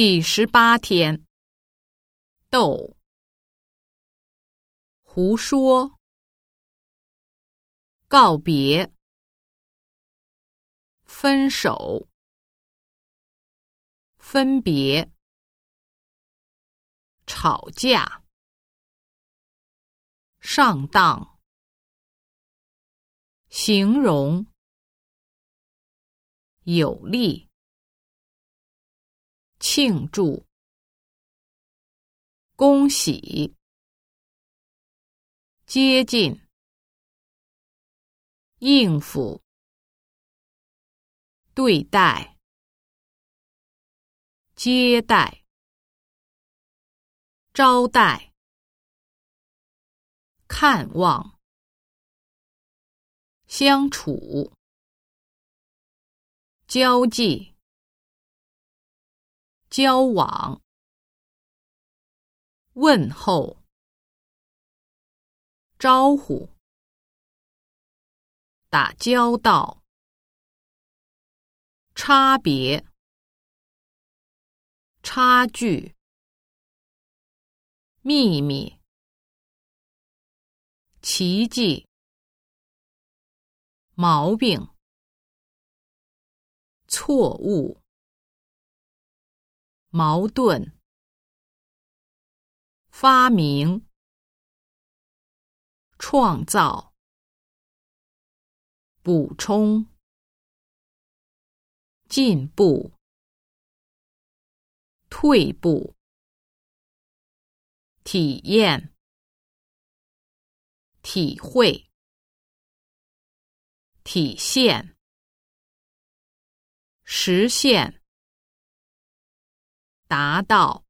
第十八天，斗，胡说，告别，分手，分别，吵架，上当，形容，有力。庆祝，恭喜，接近，应付，对待，接待，招待，看望，相处，交际。交往、问候、招呼、打交道、差别、差距、秘密、奇迹、毛病、错误。矛盾，发明，创造，补充，进步，退步，体验，体会，体现，实现。达到。